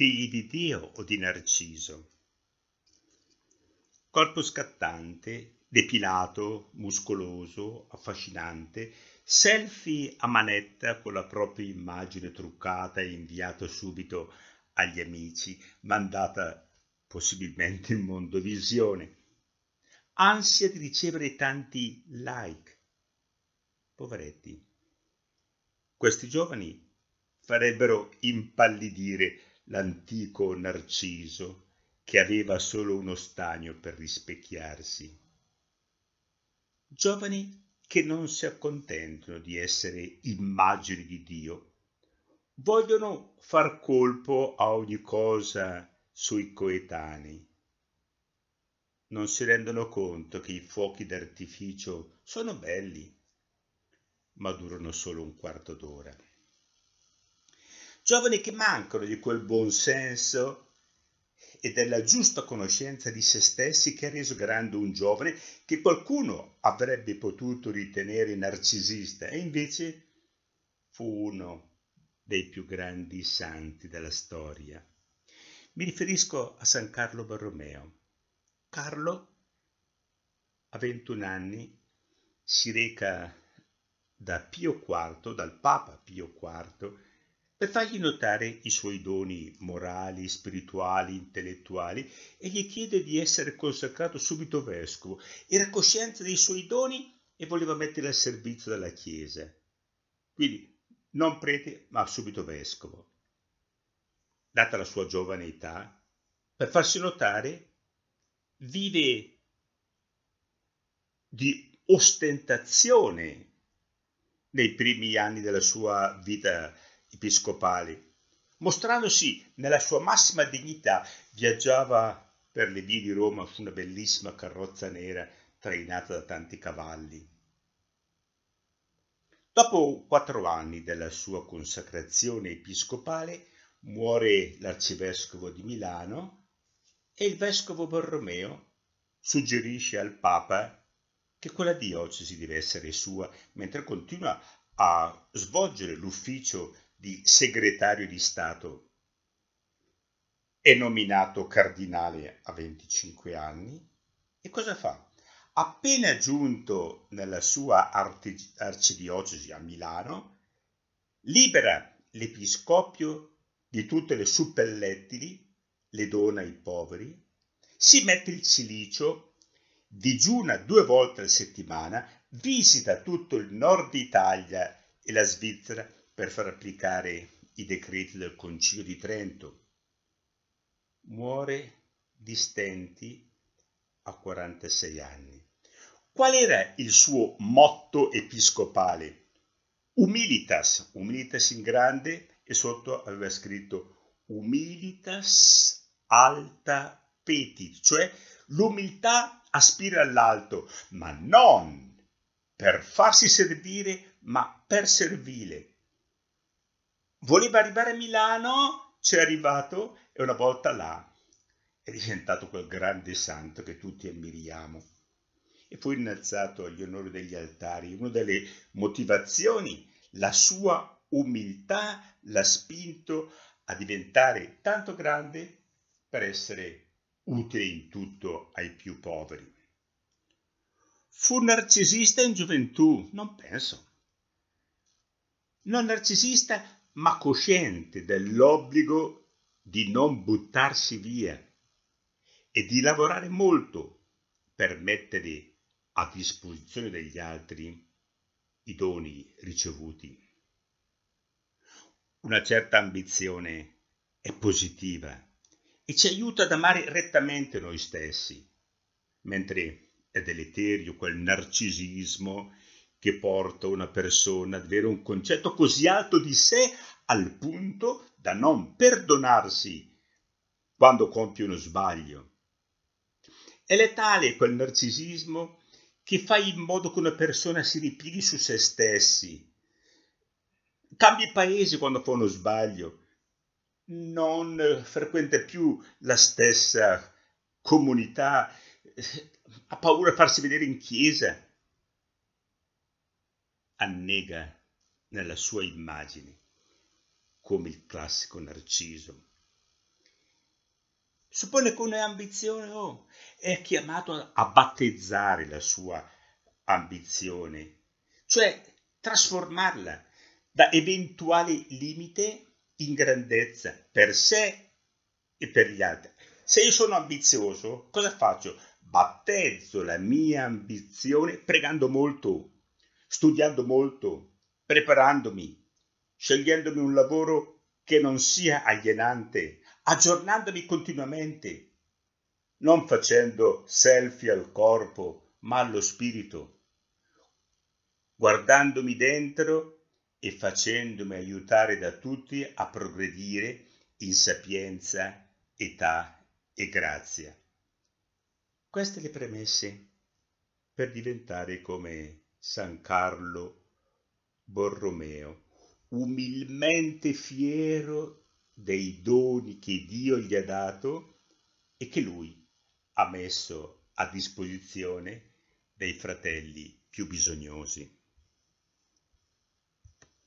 figli di Dio o di Narciso. Corpo scattante, depilato, muscoloso, affascinante, selfie a manetta con la propria immagine truccata e inviata subito agli amici, mandata possibilmente in mondovisione. Ansia di ricevere tanti like. Poveretti. Questi giovani farebbero impallidire l'antico Narciso che aveva solo uno stagno per rispecchiarsi. Giovani che non si accontentano di essere immagini di Dio, vogliono far colpo a ogni cosa sui coetanei. Non si rendono conto che i fuochi d'artificio sono belli, ma durano solo un quarto d'ora giovani che mancano di quel buon senso e della giusta conoscenza di se stessi che ha reso grande un giovane che qualcuno avrebbe potuto ritenere narcisista e invece fu uno dei più grandi santi della storia. Mi riferisco a San Carlo Borromeo. Carlo, a 21 anni, si reca da Pio IV, dal Papa Pio IV, per fargli notare i suoi doni morali, spirituali, intellettuali e gli chiede di essere consacrato subito vescovo. Era cosciente dei suoi doni e voleva mettere al servizio della Chiesa. Quindi non prete, ma subito vescovo. Data la sua giovane età, per farsi notare, vive di ostentazione nei primi anni della sua vita episcopali. Mostrandosi nella sua massima dignità, viaggiava per le vie di Roma su una bellissima carrozza nera trainata da tanti cavalli. Dopo quattro anni della sua consacrazione episcopale muore l'arcivescovo di Milano e il vescovo Borromeo suggerisce al Papa che quella diocesi deve essere sua, mentre continua a svolgere l'ufficio di segretario di Stato. È nominato cardinale a 25 anni e cosa fa? Appena giunto nella sua arcidiocesi a Milano, libera l'episcopio di tutte le suppellettili, le dona ai poveri, si mette il cilicio, digiuna due volte a settimana, visita tutto il nord Italia e la Svizzera per far applicare i decreti del Concilio di Trento. Muore di stenti a 46 anni. Qual era il suo motto episcopale? Humilitas, humilitas in grande e sotto aveva scritto humilitas alta petit, cioè l'umiltà aspira all'alto, ma non per farsi servire, ma per servire. Voleva arrivare a Milano, c'è arrivato e una volta là è diventato quel grande santo che tutti ammiriamo. E fu innalzato agli onori degli altari. Una delle motivazioni, la sua umiltà l'ha spinto a diventare tanto grande per essere utile in tutto ai più poveri. Fu narcisista in gioventù? Non penso. Non narcisista ma cosciente dell'obbligo di non buttarsi via e di lavorare molto per mettere a disposizione degli altri i doni ricevuti. Una certa ambizione è positiva e ci aiuta ad amare rettamente noi stessi, mentre è deleterio quel narcisismo che porta una persona ad avere un concetto così alto di sé al punto da non perdonarsi quando compie uno sbaglio. È letale quel narcisismo che fa in modo che una persona si ripieghi su se stessi, cambi paese quando fa uno sbaglio, non frequenta più la stessa comunità, ha paura di farsi vedere in chiesa, annega nella sua immagine, come il classico Narciso. suppone che un'ambizione oh, è chiamato a battezzare la sua ambizione, cioè trasformarla da eventuale limite in grandezza per sé e per gli altri. Se io sono ambizioso, cosa faccio? Battezzo la mia ambizione pregando molto, studiando molto, preparandomi, scegliendomi un lavoro che non sia alienante, aggiornandomi continuamente, non facendo selfie al corpo, ma allo spirito, guardandomi dentro e facendomi aiutare da tutti a progredire in sapienza, età e grazia. Queste le premesse per diventare come San Carlo Borromeo, umilmente fiero dei doni che Dio gli ha dato e che lui ha messo a disposizione dei fratelli più bisognosi.